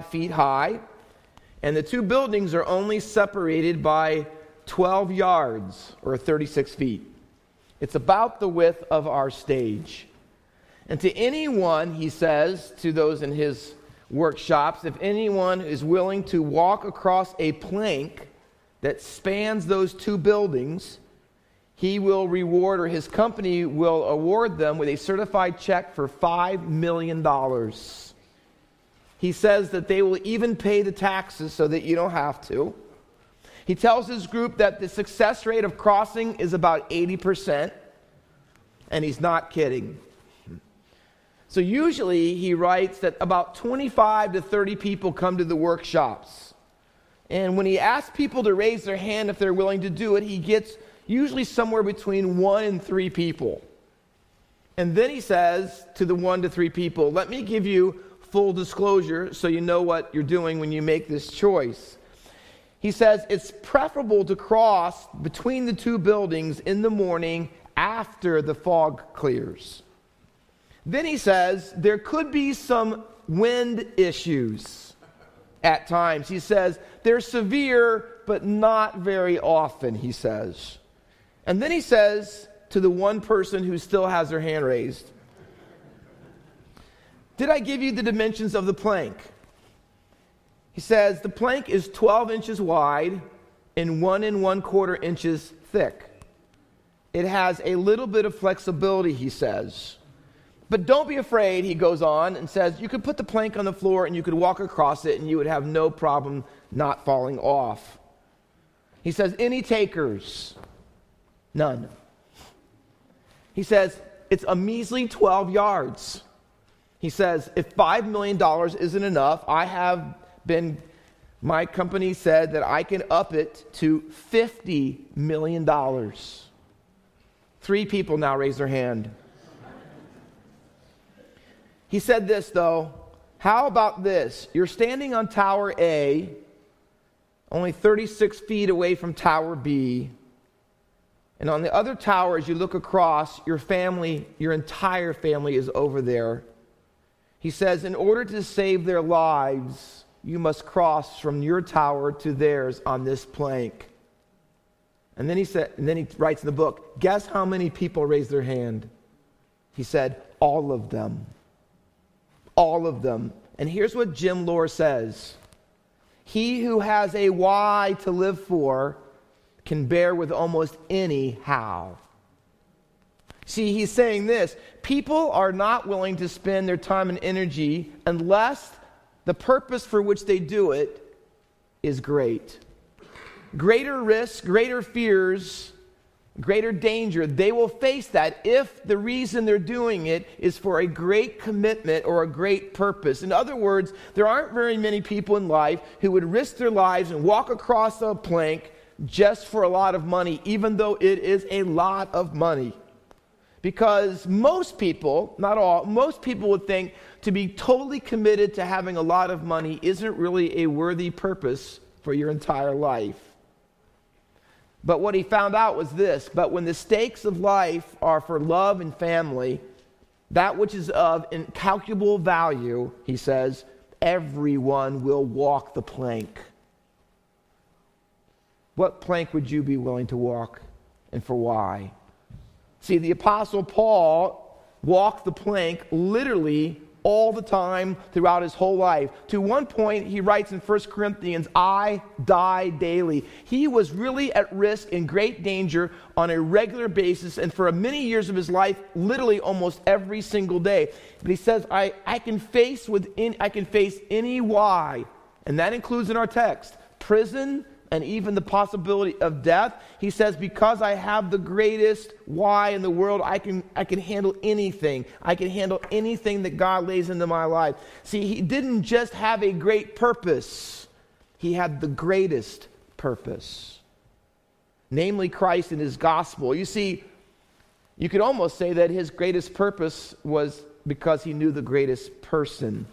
feet high, and the two buildings are only separated by 12 yards or 36 feet. It's about the width of our stage. And to anyone, he says, to those in his workshops, if anyone is willing to walk across a plank that spans those two buildings, he will reward, or his company will award them with a certified check for $5 million. He says that they will even pay the taxes so that you don't have to. He tells his group that the success rate of crossing is about 80%, and he's not kidding. So usually he writes that about 25 to 30 people come to the workshops. And when he asks people to raise their hand if they're willing to do it, he gets usually somewhere between one and three people. And then he says to the one to three people, Let me give you full disclosure so you know what you're doing when you make this choice. He says it's preferable to cross between the two buildings in the morning after the fog clears. Then he says there could be some wind issues at times. He says they're severe, but not very often, he says. And then he says to the one person who still has their hand raised, Did I give you the dimensions of the plank? He says the plank is 12 inches wide and one and one quarter inches thick. It has a little bit of flexibility, he says. But don't be afraid, he goes on and says, you could put the plank on the floor and you could walk across it and you would have no problem not falling off. He says, any takers? None. He says, it's a measly 12 yards. He says, if $5 million isn't enough, I have been, my company said that I can up it to $50 million. Three people now raise their hand. He said this, though. How about this? You're standing on Tower A, only 36 feet away from Tower B. And on the other tower, as you look across, your family, your entire family is over there. He says, in order to save their lives, you must cross from your tower to theirs on this plank. And then he said, and then he writes in the book, guess how many people raised their hand? He said, all of them. All of them. And here's what Jim Loehr says He who has a why to live for can bear with almost any how. See, he's saying this people are not willing to spend their time and energy unless the purpose for which they do it is great. Greater risks, greater fears, greater danger, they will face that if the reason they're doing it is for a great commitment or a great purpose. In other words, there aren't very many people in life who would risk their lives and walk across a plank just for a lot of money, even though it is a lot of money. Because most people, not all, most people would think to be totally committed to having a lot of money isn't really a worthy purpose for your entire life. But what he found out was this but when the stakes of life are for love and family, that which is of incalculable value, he says, everyone will walk the plank. What plank would you be willing to walk and for why? See, the Apostle Paul walked the plank literally all the time throughout his whole life. To one point, he writes in 1 Corinthians, I die daily. He was really at risk in great danger on a regular basis, and for many years of his life, literally almost every single day. But he says, I, I, can, face within, I can face any why, and that includes in our text prison, and even the possibility of death. He says, Because I have the greatest why in the world, I can, I can handle anything. I can handle anything that God lays into my life. See, he didn't just have a great purpose, he had the greatest purpose, namely Christ and his gospel. You see, you could almost say that his greatest purpose was because he knew the greatest person.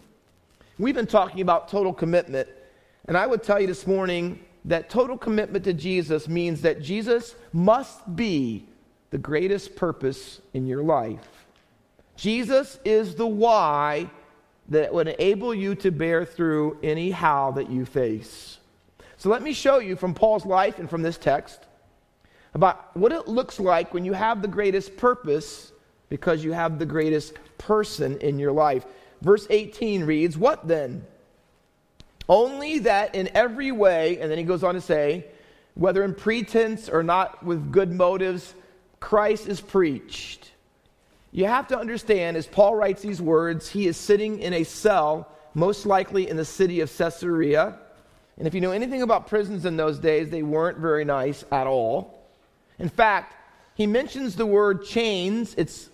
We've been talking about total commitment, and I would tell you this morning that total commitment to Jesus means that Jesus must be the greatest purpose in your life. Jesus is the why that would enable you to bear through any how that you face. So let me show you from Paul's life and from this text about what it looks like when you have the greatest purpose because you have the greatest person in your life. Verse 18 reads, What then? Only that in every way, and then he goes on to say, whether in pretense or not with good motives, Christ is preached. You have to understand, as Paul writes these words, he is sitting in a cell, most likely in the city of Caesarea. And if you know anything about prisons in those days, they weren't very nice at all. In fact, he mentions the word chains. It's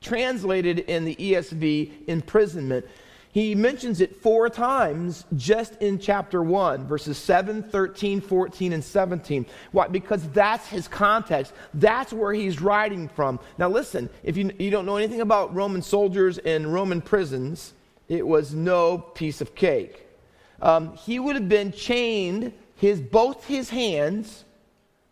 translated in the ESV imprisonment. He mentions it four times just in chapter 1, verses 7, 13, 14, and 17. Why? Because that's his context. That's where he's writing from. Now, listen, if you, you don't know anything about Roman soldiers and Roman prisons, it was no piece of cake. Um, he would have been chained, his, both his hands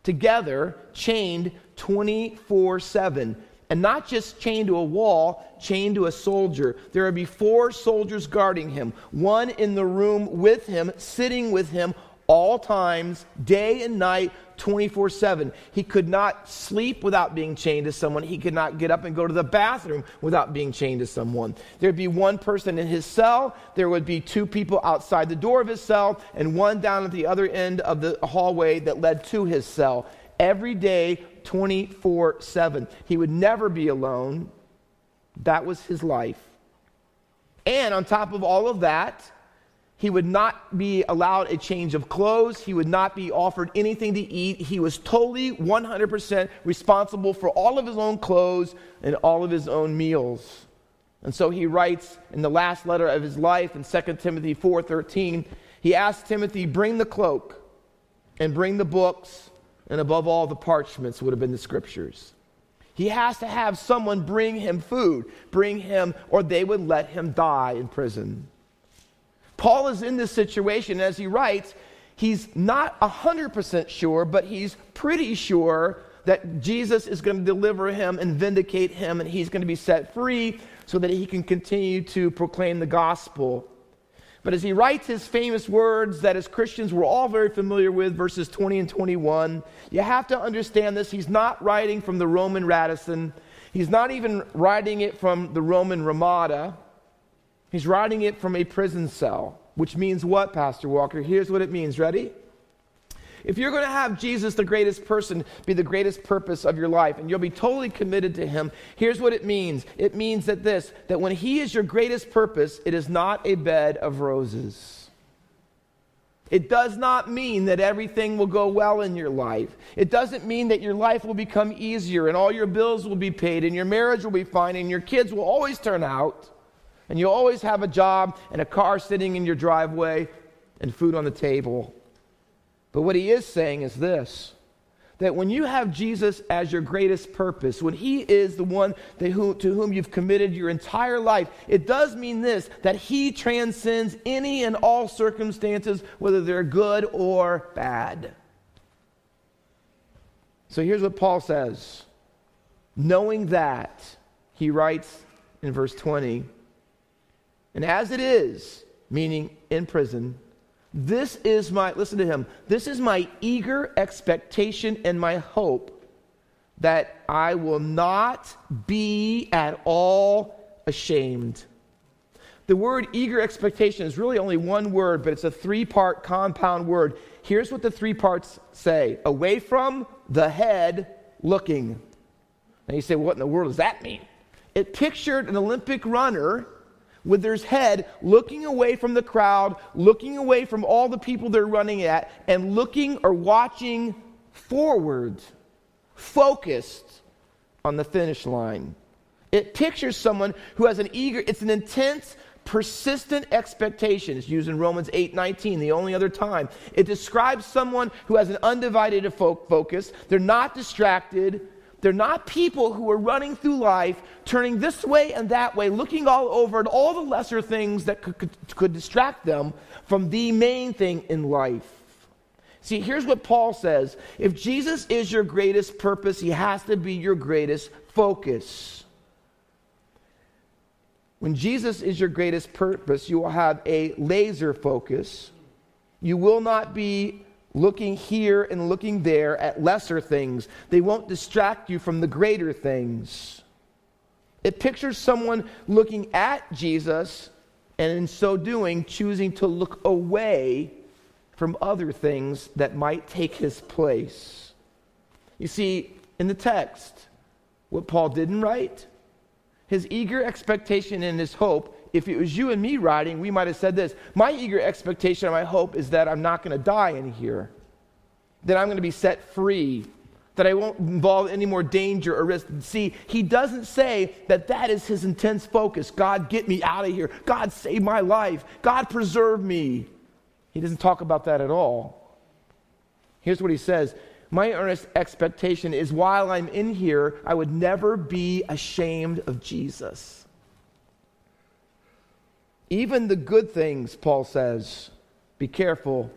together, chained 24 7 and not just chained to a wall, chained to a soldier. There would be four soldiers guarding him, one in the room with him, sitting with him all times, day and night, 24 7. He could not sleep without being chained to someone. He could not get up and go to the bathroom without being chained to someone. There'd be one person in his cell, there would be two people outside the door of his cell, and one down at the other end of the hallway that led to his cell. Every day, 24 7. He would never be alone. That was his life. And on top of all of that, he would not be allowed a change of clothes. He would not be offered anything to eat. He was totally 100% responsible for all of his own clothes and all of his own meals. And so he writes in the last letter of his life in 2 Timothy 4:13, he asks Timothy, "Bring the cloak and bring the books and above all, the parchments would have been the scriptures. He has to have someone bring him food, bring him, or they would let him die in prison. Paul is in this situation as he writes, he's not 100% sure, but he's pretty sure that Jesus is going to deliver him and vindicate him, and he's going to be set free so that he can continue to proclaim the gospel. But as he writes his famous words that as Christians we're all very familiar with, verses 20 and 21, you have to understand this. He's not writing from the Roman Radisson, he's not even writing it from the Roman Ramada. He's writing it from a prison cell, which means what, Pastor Walker? Here's what it means. Ready? If you're going to have Jesus, the greatest person, be the greatest purpose of your life, and you'll be totally committed to him, here's what it means it means that this, that when he is your greatest purpose, it is not a bed of roses. It does not mean that everything will go well in your life. It doesn't mean that your life will become easier and all your bills will be paid and your marriage will be fine and your kids will always turn out and you'll always have a job and a car sitting in your driveway and food on the table. But what he is saying is this that when you have Jesus as your greatest purpose, when he is the one to whom you've committed your entire life, it does mean this that he transcends any and all circumstances, whether they're good or bad. So here's what Paul says Knowing that, he writes in verse 20, and as it is, meaning in prison, this is my, listen to him, this is my eager expectation and my hope that I will not be at all ashamed. The word eager expectation is really only one word, but it's a three part compound word. Here's what the three parts say away from the head looking. And you say, well, what in the world does that mean? It pictured an Olympic runner with their head looking away from the crowd, looking away from all the people they're running at, and looking or watching forward, focused on the finish line. It pictures someone who has an eager, it's an intense, persistent expectation. It's used in Romans 8 19, the only other time. It describes someone who has an undivided focus. They're not distracted. They're not people who are running through life, turning this way and that way, looking all over at all the lesser things that could, could, could distract them from the main thing in life. See, here's what Paul says if Jesus is your greatest purpose, he has to be your greatest focus. When Jesus is your greatest purpose, you will have a laser focus. You will not be looking here and looking there at lesser things. They won't distract you from the greater things. It pictures someone looking at Jesus and in so doing choosing to look away from other things that might take his place. You see, in the text, what Paul didn't write his eager expectation and his hope, if it was you and me writing, we might have said this My eager expectation and my hope is that I'm not going to die in here, that I'm going to be set free, that I won't involve any more danger or risk. See, he doesn't say that that is his intense focus. God, get me out of here. God, save my life. God, preserve me. He doesn't talk about that at all. Here's what he says my earnest expectation is while I'm in here, I would never be ashamed of Jesus. Even the good things, Paul says, be careful.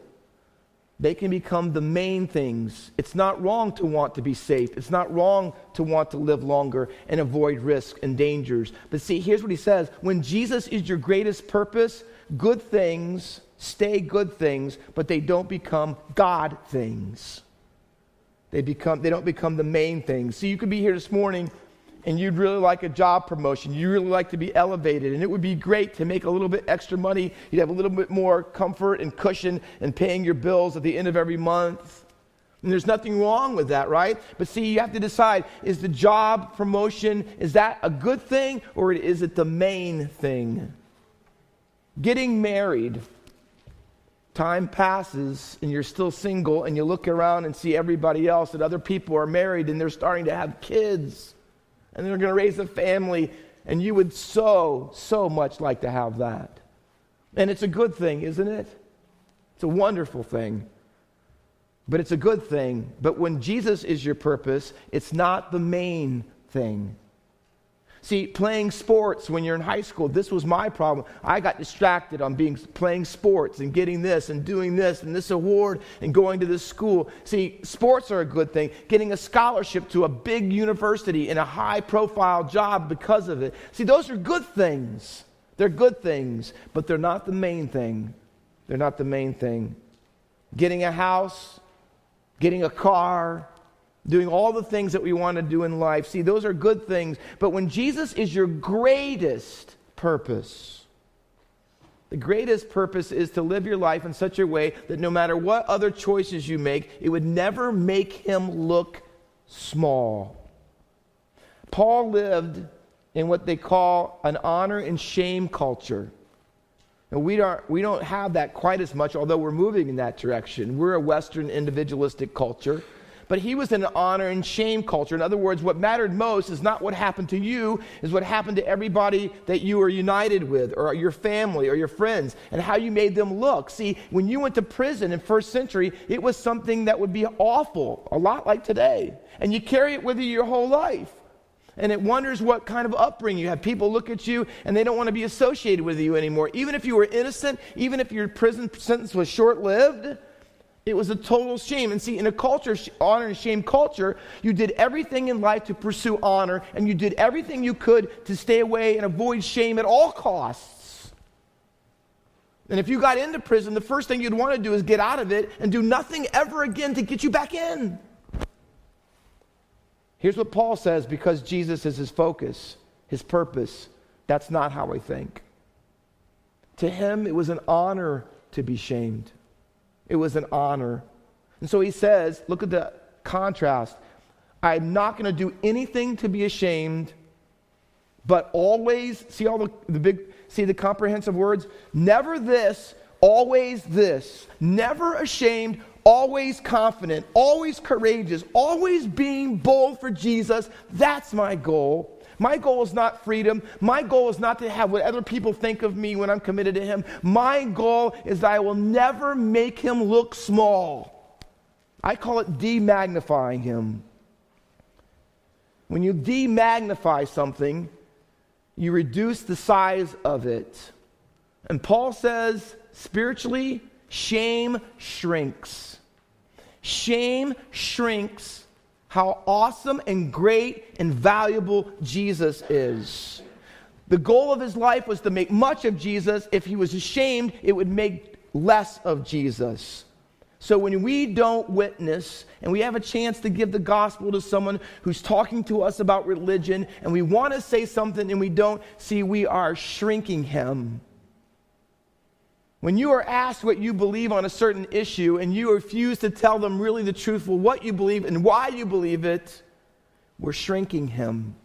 They can become the main things. It's not wrong to want to be safe. It's not wrong to want to live longer and avoid risk and dangers. But see, here's what he says when Jesus is your greatest purpose, good things stay good things, but they don't become God things. They, become, they don't become the main things. So you could be here this morning and you'd really like a job promotion. You really like to be elevated, and it would be great to make a little bit extra money. You'd have a little bit more comfort and cushion in paying your bills at the end of every month. And there's nothing wrong with that, right? But see, you have to decide is the job promotion, is that a good thing or is it the main thing? Getting married time passes and you're still single and you look around and see everybody else and other people are married and they're starting to have kids and they're going to raise a family and you would so so much like to have that. And it's a good thing isn't it? It's a wonderful thing. But it's a good thing. But when jesus is your purpose it's not the main thing See, playing sports when you're in high school, this was my problem. I got distracted on being playing sports and getting this and doing this and this award and going to this school. See, sports are a good thing. Getting a scholarship to a big university and a high profile job because of it. See, those are good things. They're good things, but they're not the main thing. They're not the main thing. Getting a house, getting a car, doing all the things that we want to do in life. See, those are good things. But when Jesus is your greatest purpose, the greatest purpose is to live your life in such a way that no matter what other choices you make, it would never make him look small. Paul lived in what they call an honor and shame culture. And we don't, we don't have that quite as much, although we're moving in that direction. We're a Western individualistic culture. But he was in an honor and shame culture. In other words, what mattered most is not what happened to you, is what happened to everybody that you were united with, or your family, or your friends, and how you made them look. See, when you went to prison in first century, it was something that would be awful, a lot like today. And you carry it with you your whole life. And it wonders what kind of upbringing you have. People look at you and they don't want to be associated with you anymore. Even if you were innocent, even if your prison sentence was short lived, it was a total shame. And see, in a culture, honor and shame culture, you did everything in life to pursue honor, and you did everything you could to stay away and avoid shame at all costs. And if you got into prison, the first thing you'd want to do is get out of it and do nothing ever again to get you back in. Here's what Paul says because Jesus is his focus, his purpose. That's not how I think. To him, it was an honor to be shamed. It was an honor. And so he says, look at the contrast. I'm not going to do anything to be ashamed, but always, see all the, the big, see the comprehensive words? Never this, always this. Never ashamed, always confident, always courageous, always being bold for Jesus. That's my goal. My goal is not freedom. My goal is not to have what other people think of me when I'm committed to Him. My goal is that I will never make Him look small. I call it demagnifying Him. When you demagnify something, you reduce the size of it. And Paul says, spiritually, shame shrinks. Shame shrinks how awesome and great and valuable Jesus is. The goal of his life was to make much of Jesus. If he was ashamed, it would make less of Jesus. So when we don't witness and we have a chance to give the gospel to someone who's talking to us about religion and we want to say something and we don't, see, we are shrinking him. When you are asked what you believe on a certain issue and you refuse to tell them really the truthful what you believe and why you believe it, we're shrinking him.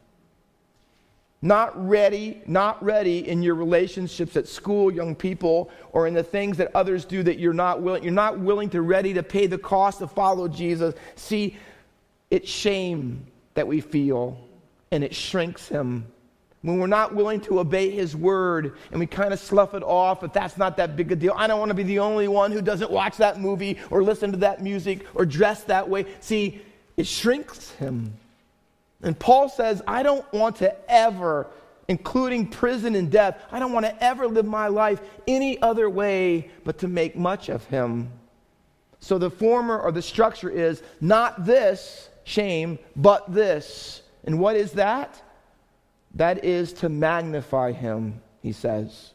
Not ready, not ready in your relationships at school, young people, or in the things that others do that you're not willing. You're not willing to ready to pay the cost to follow Jesus. See, it's shame that we feel, and it shrinks him. When we're not willing to obey his word and we kind of slough it off, but that's not that big a deal. I don't want to be the only one who doesn't watch that movie or listen to that music or dress that way. See, it shrinks him. And Paul says, I don't want to ever, including prison and death, I don't want to ever live my life any other way but to make much of him. So the former or the structure is not this shame, but this. And what is that? That is to magnify him, he says.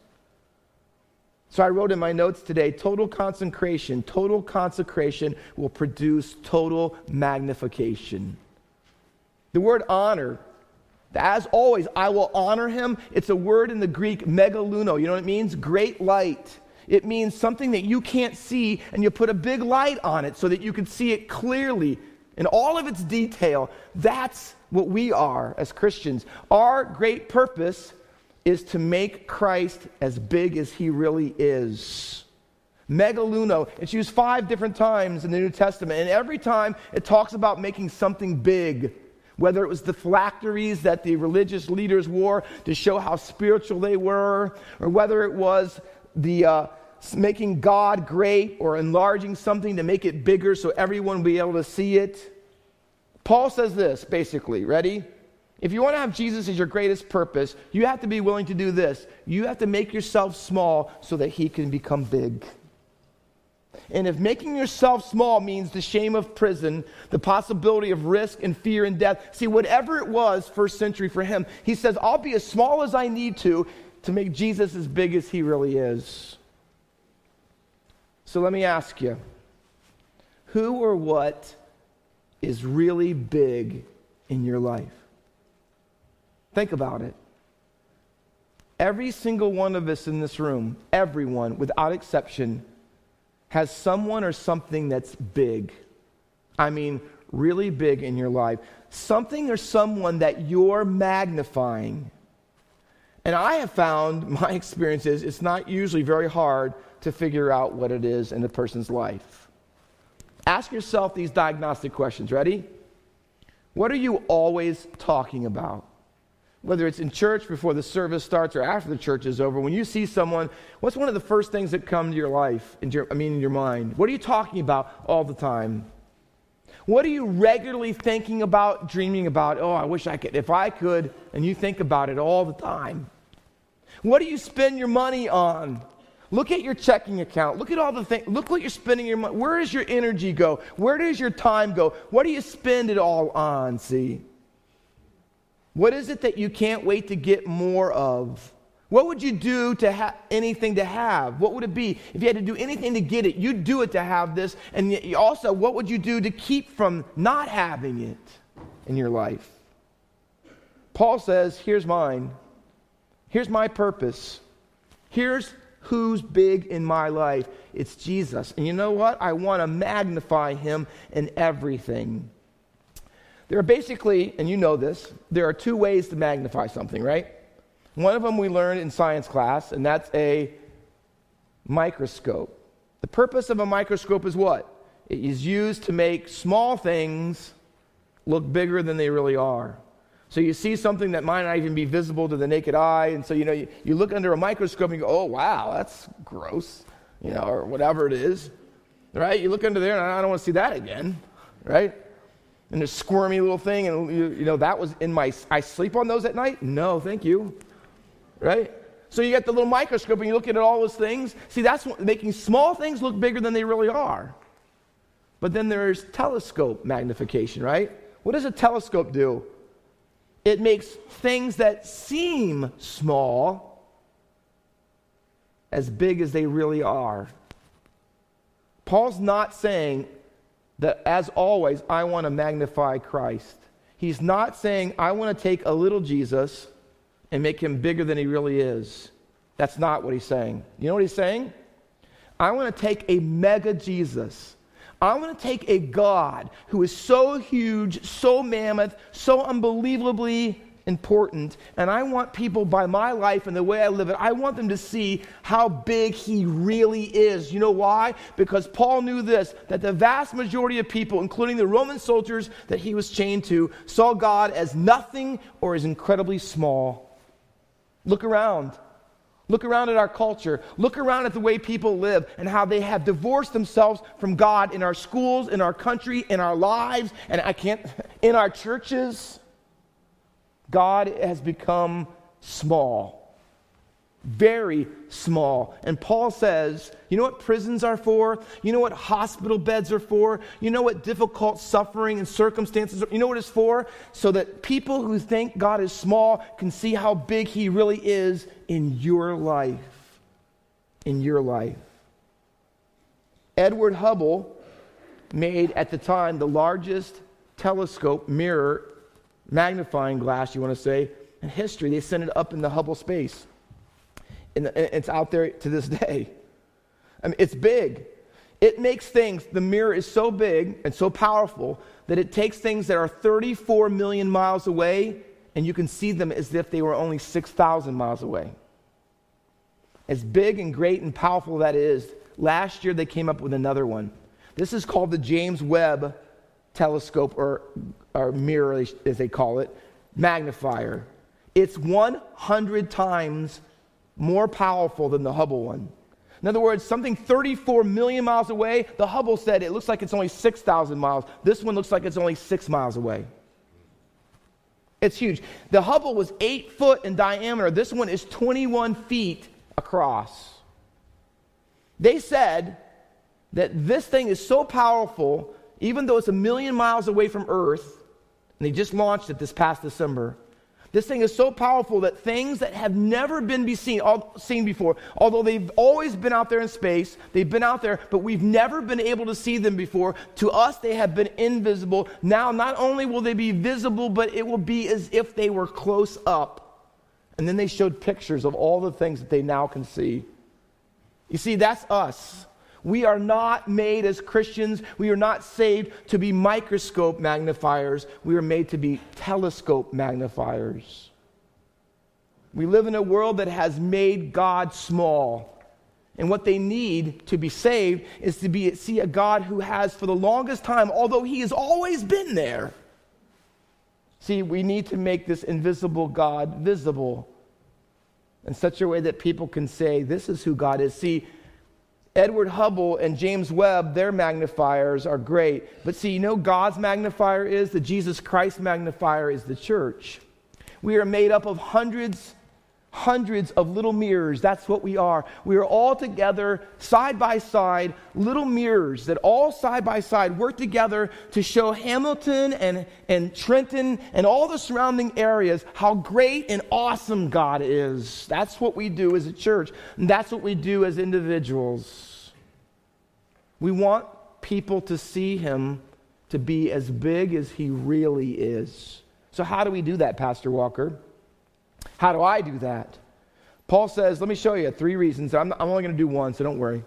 So I wrote in my notes today total consecration, total consecration will produce total magnification. The word honor, as always, I will honor him. It's a word in the Greek, megaluno. You know what it means? Great light. It means something that you can't see, and you put a big light on it so that you can see it clearly in all of its detail. That's what we are as Christians. Our great purpose is to make Christ as big as he really is. Megaluno, it's used five different times in the New Testament, and every time it talks about making something big. Whether it was the phylacteries that the religious leaders wore to show how spiritual they were, or whether it was the uh, making God great or enlarging something to make it bigger so everyone will be able to see it. Paul says this basically, ready? If you want to have Jesus as your greatest purpose, you have to be willing to do this. You have to make yourself small so that he can become big. And if making yourself small means the shame of prison, the possibility of risk and fear and death, see, whatever it was first century for him, he says, I'll be as small as I need to to make Jesus as big as he really is. So let me ask you who or what is really big in your life? Think about it. Every single one of us in this room, everyone without exception, has someone or something that's big. I mean, really big in your life. Something or someone that you're magnifying. And I have found, my experience is, it's not usually very hard to figure out what it is in a person's life. Ask yourself these diagnostic questions. Ready? What are you always talking about? whether it's in church before the service starts or after the church is over, when you see someone, what's one of the first things that come to your life, into your, I mean, in your mind? What are you talking about all the time? What are you regularly thinking about, dreaming about? Oh, I wish I could. If I could, and you think about it all the time. What do you spend your money on? Look at your checking account. Look at all the things. Look what you're spending your money. Where does your energy go? Where does your time go? What do you spend it all on? See? What is it that you can't wait to get more of? What would you do to have anything to have? What would it be? If you had to do anything to get it, you'd do it to have this. And also, what would you do to keep from not having it in your life? Paul says, Here's mine. Here's my purpose. Here's who's big in my life. It's Jesus. And you know what? I want to magnify him in everything. There are basically, and you know this, there are two ways to magnify something, right? One of them we learned in science class, and that's a microscope. The purpose of a microscope is what? It is used to make small things look bigger than they really are. So you see something that might not even be visible to the naked eye, and so you know you, you look under a microscope and you go, "Oh wow, that's gross," you know, or whatever it is, right? You look under there, and I don't want to see that again, right? and a squirmy little thing, and you, you know, that was in my, I sleep on those at night? No, thank you. Right? So you get the little microscope and you look at all those things. See, that's what, making small things look bigger than they really are. But then there's telescope magnification, right? What does a telescope do? It makes things that seem small as big as they really are. Paul's not saying that, as always, I want to magnify Christ. He's not saying, I want to take a little Jesus and make him bigger than he really is. That's not what he's saying. You know what he's saying? I want to take a mega Jesus. I want to take a God who is so huge, so mammoth, so unbelievably important. And I want people by my life and the way I live it, I want them to see how big he really is. You know why? Because Paul knew this that the vast majority of people, including the Roman soldiers that he was chained to, saw God as nothing or as incredibly small. Look around. Look around at our culture. Look around at the way people live and how they have divorced themselves from God in our schools, in our country, in our lives, and I can't, in our churches. God has become small. Very small. And Paul says, you know what prisons are for? You know what hospital beds are for? You know what difficult suffering and circumstances are? You know what it's for? So that people who think God is small can see how big he really is in your life. In your life. Edward Hubble made at the time the largest telescope mirror magnifying glass, you want to say, in history. They sent it up in the Hubble space. And it's out there to this day. I mean, it's big. It makes things, the mirror is so big and so powerful that it takes things that are 34 million miles away and you can see them as if they were only 6,000 miles away. As big and great and powerful that is, last year they came up with another one. This is called the James Webb telescope or, or mirror, as they call it, magnifier. It's 100 times more powerful than the Hubble one. In other words, something 34 million miles away, the Hubble said it looks like it's only 6,000 miles. This one looks like it's only six miles away. It's huge. The Hubble was eight foot in diameter. This one is 21 feet across. They said that this thing is so powerful even though it's a million miles away from Earth, and they just launched it this past December. This thing is so powerful that things that have never been be seen, all, seen before, although they've always been out there in space, they've been out there, but we've never been able to see them before. To us, they have been invisible. Now, not only will they be visible, but it will be as if they were close up. And then they showed pictures of all the things that they now can see. You see, that's us. We are not made as Christians, we are not saved to be microscope magnifiers. We are made to be telescope magnifiers. We live in a world that has made God small. And what they need to be saved is to be, see a God who has, for the longest time, although He has always been there. See, we need to make this invisible God visible in such a way that people can say, This is who God is. See, Edward Hubble and James Webb, their magnifiers are great. But see, you know God's magnifier is? The Jesus Christ magnifier is the church. We are made up of hundreds hundreds of little mirrors. That's what we are. We are all together, side by side, little mirrors that all side by side work together to show Hamilton and, and Trenton and all the surrounding areas how great and awesome God is. That's what we do as a church, and that's what we do as individuals. We want people to see Him to be as big as He really is. So, how do we do that, Pastor Walker? How do I do that? Paul says, let me show you three reasons. I'm, I'm only going to do one, so don't worry.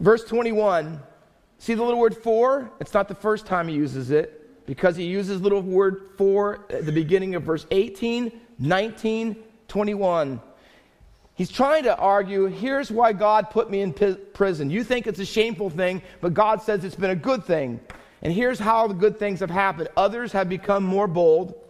Verse 21, see the little word for? It's not the first time he uses it because he uses little word for at the beginning of verse 18, 19, 21. He's trying to argue here's why God put me in prison. You think it's a shameful thing, but God says it's been a good thing. And here's how the good things have happened others have become more bold,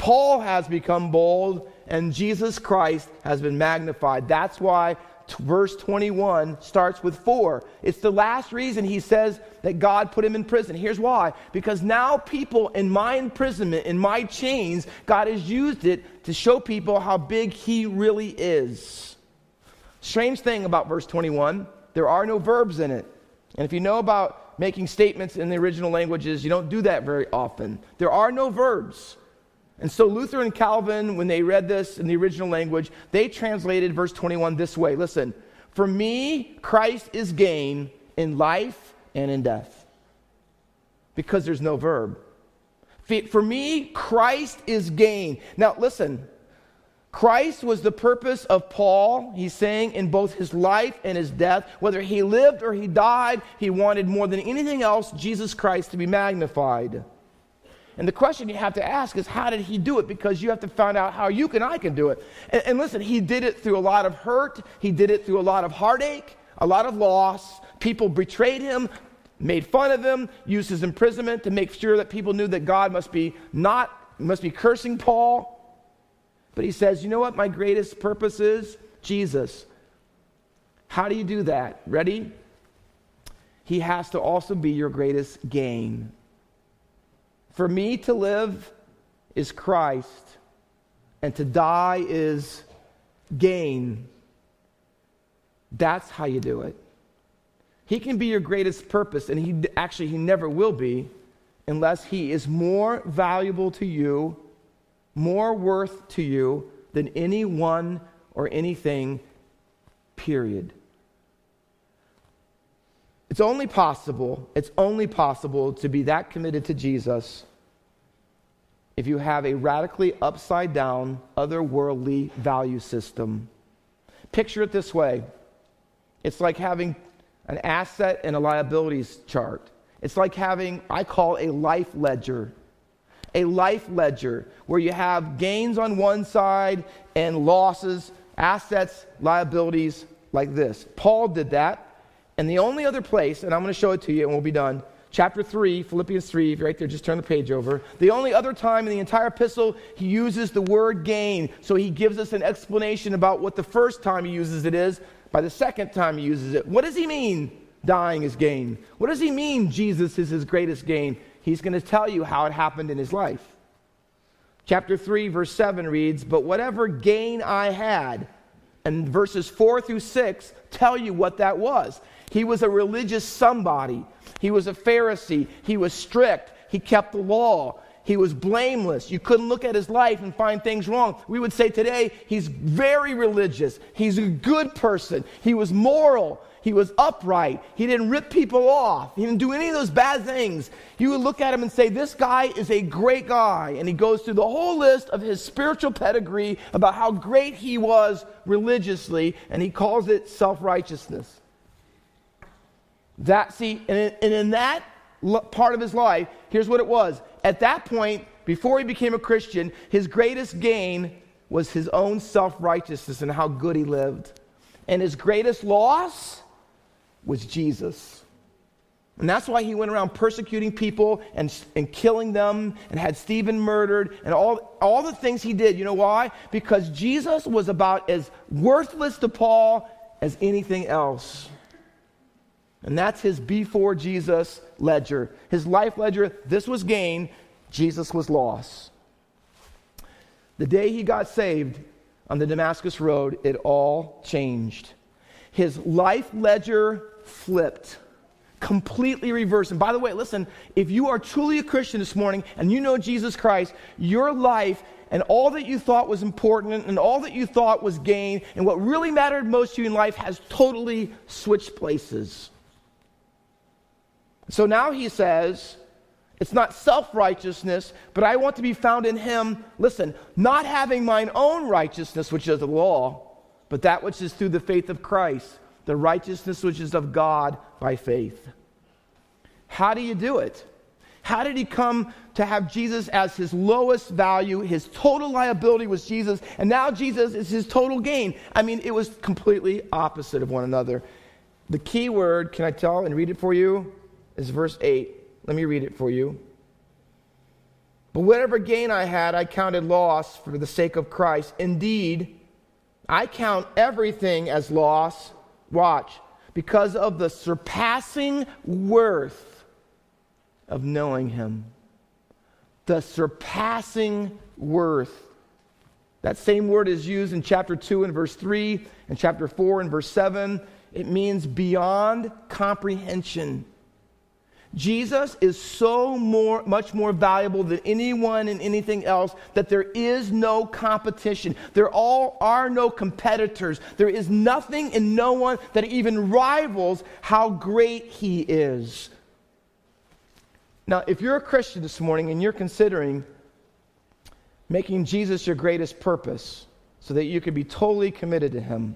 Paul has become bold, and Jesus Christ has been magnified. That's why t- verse 21 starts with for. It's the last reason he says that God put him in prison. Here's why because now, people in my imprisonment, in my chains, God has used it to show people how big he really is. Strange thing about verse 21 there are no verbs in it. And if you know about making statements in the original languages, you don't do that very often. There are no verbs. And so Luther and Calvin, when they read this in the original language, they translated verse 21 this way Listen, for me, Christ is gain in life and in death. Because there's no verb. For me, Christ is gain. Now, listen. Christ was the purpose of Paul, he's saying, in both his life and his death. Whether he lived or he died, he wanted more than anything else Jesus Christ to be magnified. And the question you have to ask is, how did he do it? Because you have to find out how you and I can do it. And, and listen, he did it through a lot of hurt, he did it through a lot of heartache, a lot of loss. People betrayed him, made fun of him, used his imprisonment to make sure that people knew that God must be not must be cursing Paul. But he says, "You know what my greatest purpose is? Jesus." How do you do that? Ready? He has to also be your greatest gain. For me to live is Christ, and to die is gain. That's how you do it. He can be your greatest purpose, and he actually he never will be unless he is more valuable to you, more worth to you than anyone or anything, period. It's only possible, it's only possible to be that committed to Jesus if you have a radically upside down, otherworldly value system. Picture it this way it's like having an asset and a liabilities chart. It's like having, I call a life ledger. A life ledger where you have gains on one side and losses, assets, liabilities, like this. Paul did that. And the only other place, and I'm going to show it to you and we'll be done, chapter 3, Philippians 3, if you're right there, just turn the page over. The only other time in the entire epistle he uses the word gain. So he gives us an explanation about what the first time he uses it is by the second time he uses it. What does he mean, dying is gain? What does he mean, Jesus is his greatest gain? He's going to tell you how it happened in his life. Chapter 3, verse 7 reads, But whatever gain I had, and verses 4 through 6 tell you what that was. He was a religious somebody. He was a Pharisee. He was strict. He kept the law. He was blameless. You couldn't look at his life and find things wrong. We would say today he's very religious. He's a good person. He was moral. He was upright. He didn't rip people off. He didn't do any of those bad things. You would look at him and say, This guy is a great guy. And he goes through the whole list of his spiritual pedigree about how great he was religiously, and he calls it self righteousness. That, see, and in, and in that part of his life, here's what it was. At that point, before he became a Christian, his greatest gain was his own self righteousness and how good he lived. And his greatest loss was Jesus. And that's why he went around persecuting people and, and killing them and had Stephen murdered and all, all the things he did. You know why? Because Jesus was about as worthless to Paul as anything else. And that's his before Jesus ledger. His life ledger, this was gain, Jesus was loss. The day he got saved on the Damascus Road, it all changed. His life ledger flipped, completely reversed. And by the way, listen, if you are truly a Christian this morning and you know Jesus Christ, your life and all that you thought was important and all that you thought was gain and what really mattered most to you in life has totally switched places. So now he says, it's not self righteousness, but I want to be found in him. Listen, not having mine own righteousness, which is the law, but that which is through the faith of Christ, the righteousness which is of God by faith. How do you do it? How did he come to have Jesus as his lowest value? His total liability was Jesus, and now Jesus is his total gain. I mean, it was completely opposite of one another. The key word, can I tell and read it for you? Is verse 8. Let me read it for you. But whatever gain I had, I counted loss for the sake of Christ. Indeed, I count everything as loss. Watch, because of the surpassing worth of knowing Him. The surpassing worth. That same word is used in chapter 2 and verse 3, and chapter 4 and verse 7. It means beyond comprehension. Jesus is so more, much more valuable than anyone and anything else that there is no competition. There all are no competitors. There is nothing and no one that even rivals how great he is. Now, if you're a Christian this morning and you're considering making Jesus your greatest purpose so that you can be totally committed to him,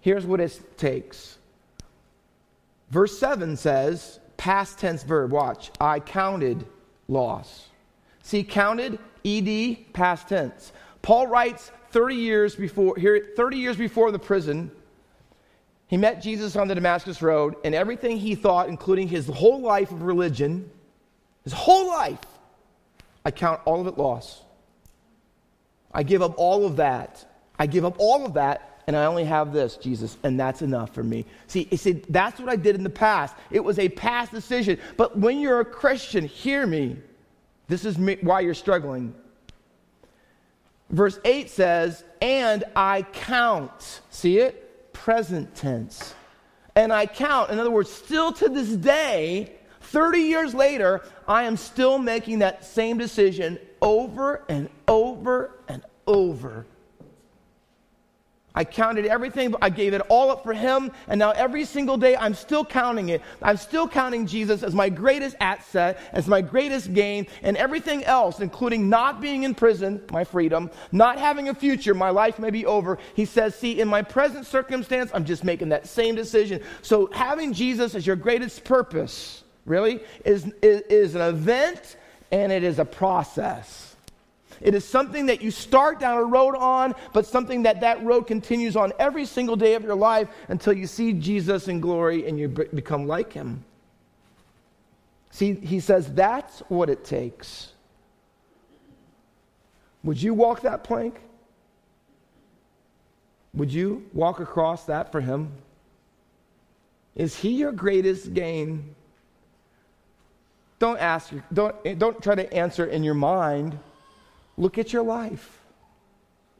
here's what it takes. Verse 7 says, past tense verb. Watch. I counted loss. See, counted, ed, past tense. Paul writes 30 years before, here, 30 years before the prison, he met Jesus on the Damascus Road, and everything he thought, including his whole life of religion, his whole life, I count all of it loss. I give up all of that. I give up all of that and I only have this, Jesus, and that's enough for me. See, he said, that's what I did in the past. It was a past decision. But when you're a Christian, hear me. This is me, why you're struggling. Verse 8 says, and I count. See it? Present tense. And I count. In other words, still to this day, 30 years later, I am still making that same decision over and over and over I counted everything, I gave it all up for Him, and now every single day I'm still counting it. I'm still counting Jesus as my greatest asset, as my greatest gain, and everything else, including not being in prison, my freedom, not having a future, my life may be over. He says, See, in my present circumstance, I'm just making that same decision. So having Jesus as your greatest purpose, really, is, is, is an event and it is a process. It is something that you start down a road on, but something that that road continues on every single day of your life until you see Jesus in glory and you become like him. See, he says that's what it takes. Would you walk that plank? Would you walk across that for him? Is he your greatest gain? Don't ask, don't, don't try to answer in your mind. Look at your life.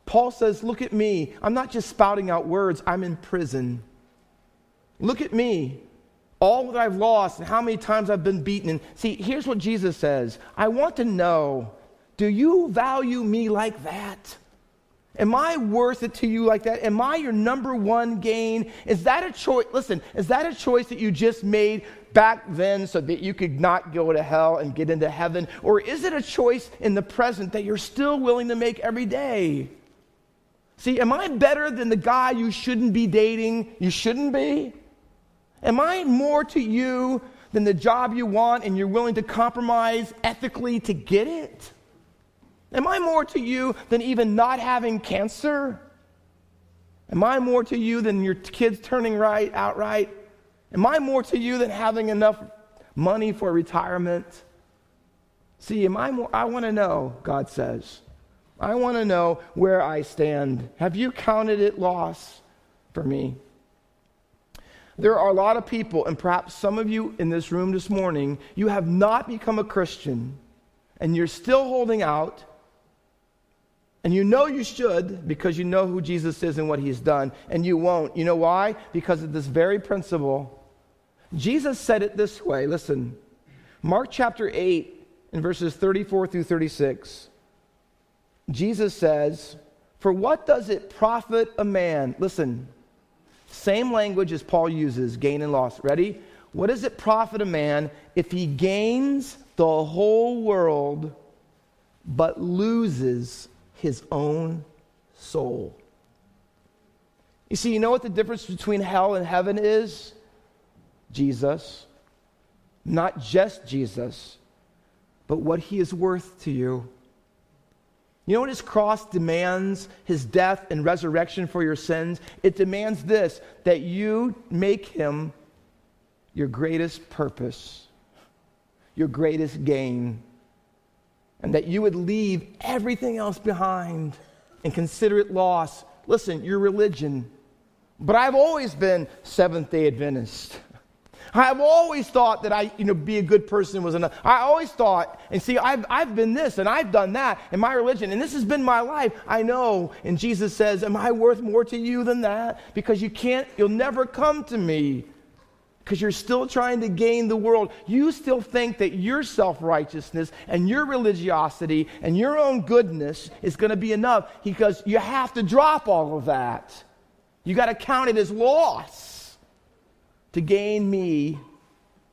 Paul says, Look at me. I'm not just spouting out words, I'm in prison. Look at me. All that I've lost and how many times I've been beaten. And see, here's what Jesus says I want to know do you value me like that? Am I worth it to you like that? Am I your number one gain? Is that a choice? Listen, is that a choice that you just made back then so that you could not go to hell and get into heaven? Or is it a choice in the present that you're still willing to make every day? See, am I better than the guy you shouldn't be dating, you shouldn't be? Am I more to you than the job you want and you're willing to compromise ethically to get it? Am I more to you than even not having cancer? Am I more to you than your kids turning right outright? Am I more to you than having enough money for retirement? See, am I more, I want to know, God says. I want to know where I stand. Have you counted it loss for me? There are a lot of people, and perhaps some of you in this room this morning, you have not become a Christian, and you're still holding out, and you know you should because you know who Jesus is and what he's done, and you won't. You know why? Because of this very principle Jesus said it this way listen, Mark chapter 8, in verses 34 through 36, Jesus says, For what does it profit a man? Listen, same language as Paul uses gain and loss. Ready? What does it profit a man if he gains the whole world but loses his own soul? You see, you know what the difference between hell and heaven is? Jesus, not just Jesus, but what he is worth to you. You know what his cross demands? His death and resurrection for your sins? It demands this that you make him your greatest purpose, your greatest gain, and that you would leave everything else behind and consider it loss. Listen, your religion. But I've always been Seventh day Adventist. I've always thought that I, you know, be a good person was enough. I always thought, and see, I've, I've been this and I've done that in my religion, and this has been my life. I know. And Jesus says, Am I worth more to you than that? Because you can't, you'll never come to me because you're still trying to gain the world. You still think that your self righteousness and your religiosity and your own goodness is going to be enough because you have to drop all of that. You got to count it as loss to gain me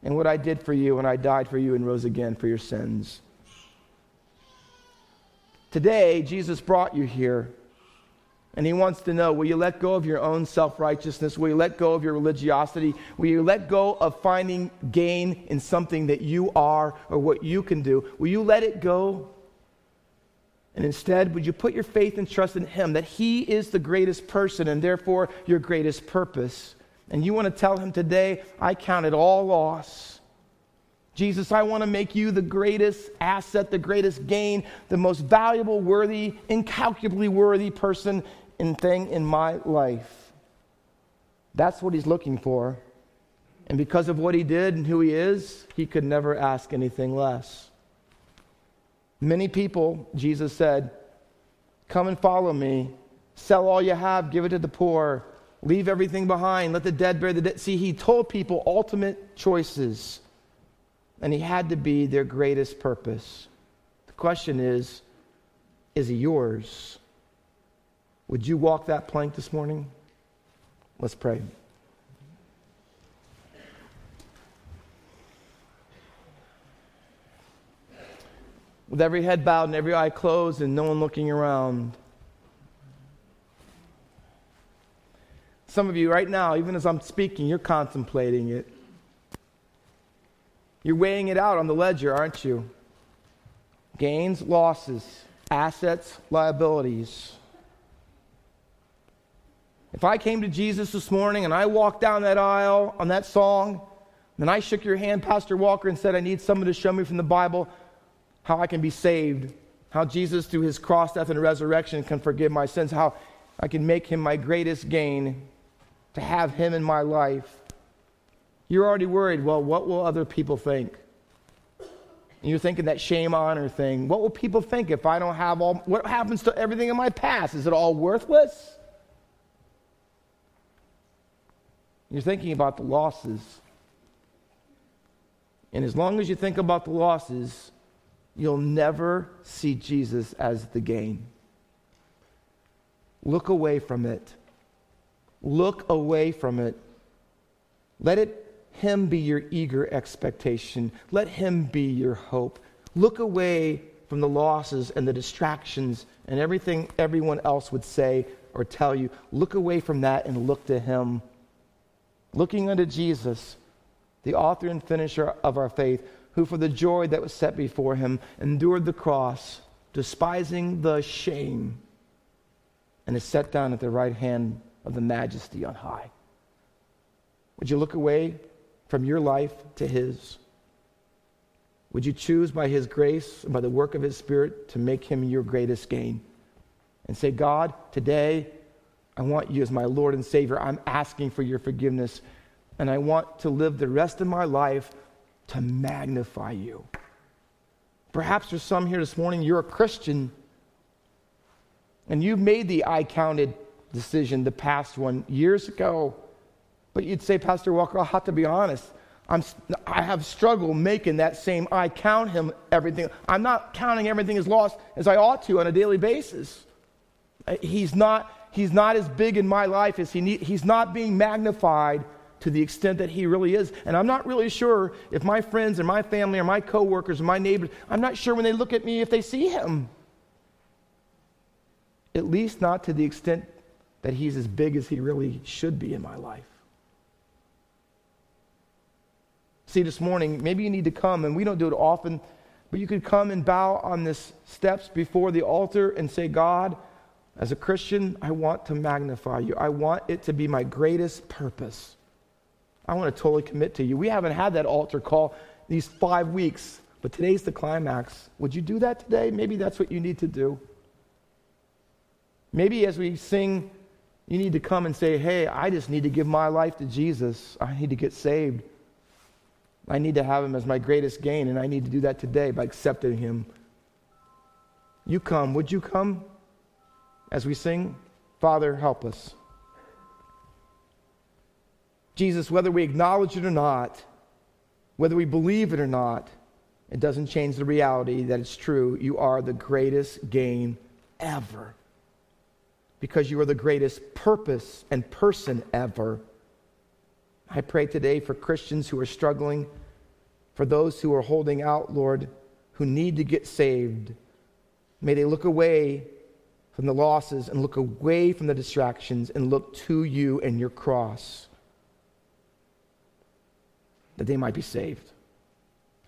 and what I did for you when I died for you and rose again for your sins. Today, Jesus brought you here and he wants to know will you let go of your own self righteousness? Will you let go of your religiosity? Will you let go of finding gain in something that you are or what you can do? Will you let it go? And instead, would you put your faith and trust in him that he is the greatest person and therefore your greatest purpose? And you want to tell him today, I count it all loss. Jesus, I want to make you the greatest asset, the greatest gain, the most valuable, worthy, incalculably worthy person and thing in my life. That's what he's looking for. And because of what he did and who he is, he could never ask anything less. Many people, Jesus said, Come and follow me. Sell all you have, give it to the poor, leave everything behind, let the dead bury the dead. See, he told people ultimate choices, and he had to be their greatest purpose. The question is, is he yours? Would you walk that plank this morning? Let's pray. With every head bowed and every eye closed and no one looking around. Some of you, right now, even as I'm speaking, you're contemplating it. You're weighing it out on the ledger, aren't you? Gains, losses, assets, liabilities. If I came to Jesus this morning and I walked down that aisle on that song, and I shook your hand, Pastor Walker, and said, I need someone to show me from the Bible how I can be saved, how Jesus, through his cross, death, and resurrection, can forgive my sins, how I can make him my greatest gain, to have him in my life. You're already worried, well, what will other people think? And you're thinking that shame honor thing. What will people think if I don't have all, what happens to everything in my past? Is it all worthless? You're thinking about the losses. And as long as you think about the losses, you'll never see Jesus as the gain. Look away from it. Look away from it. Let it him be your eager expectation. Let him be your hope. Look away from the losses and the distractions and everything everyone else would say or tell you. Look away from that and look to him looking unto Jesus, the author and finisher of our faith, who for the joy that was set before him endured the cross, despising the shame, and is set down at the right hand of the majesty on high. Would you look away from your life to his? Would you choose by his grace and by the work of his spirit to make him your greatest gain? And say, God, today I want you as my Lord and Savior. I'm asking for your forgiveness. And I want to live the rest of my life to magnify you. Perhaps there's some here this morning, you're a Christian, and you've made the I counted decision, the past one, years ago. But you'd say, Pastor Walker, I'll have to be honest. I'm, I have struggled making that same I count him everything. I'm not counting everything as lost as I ought to on a daily basis. Uh, he's not he's not as big in my life as he need, he's not being magnified to the extent that he really is. And I'm not really sure if my friends and my family or my coworkers or my neighbors, I'm not sure when they look at me if they see him. At least not to the extent that he's as big as he really should be in my life. See, this morning, maybe you need to come, and we don't do it often, but you could come and bow on the steps before the altar and say, God, as a Christian, I want to magnify you. I want it to be my greatest purpose. I want to totally commit to you. We haven't had that altar call these five weeks, but today's the climax. Would you do that today? Maybe that's what you need to do. Maybe as we sing, you need to come and say, Hey, I just need to give my life to Jesus. I need to get saved. I need to have him as my greatest gain, and I need to do that today by accepting him. You come. Would you come? as we sing, Father, help us. Jesus, whether we acknowledge it or not, whether we believe it or not, it doesn't change the reality that it's true. You are the greatest gain ever. Because you are the greatest purpose and person ever. I pray today for Christians who are struggling, for those who are holding out, Lord, who need to get saved. May they look away from the losses and look away from the distractions and look to you and your cross that they might be saved.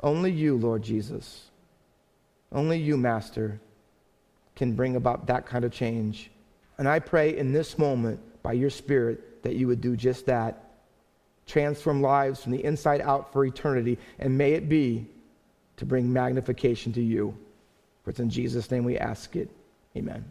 Only you, Lord Jesus, only you, Master, can bring about that kind of change. And I pray in this moment, by your Spirit, that you would do just that. Transform lives from the inside out for eternity. And may it be to bring magnification to you. For it's in Jesus' name we ask it. Amen.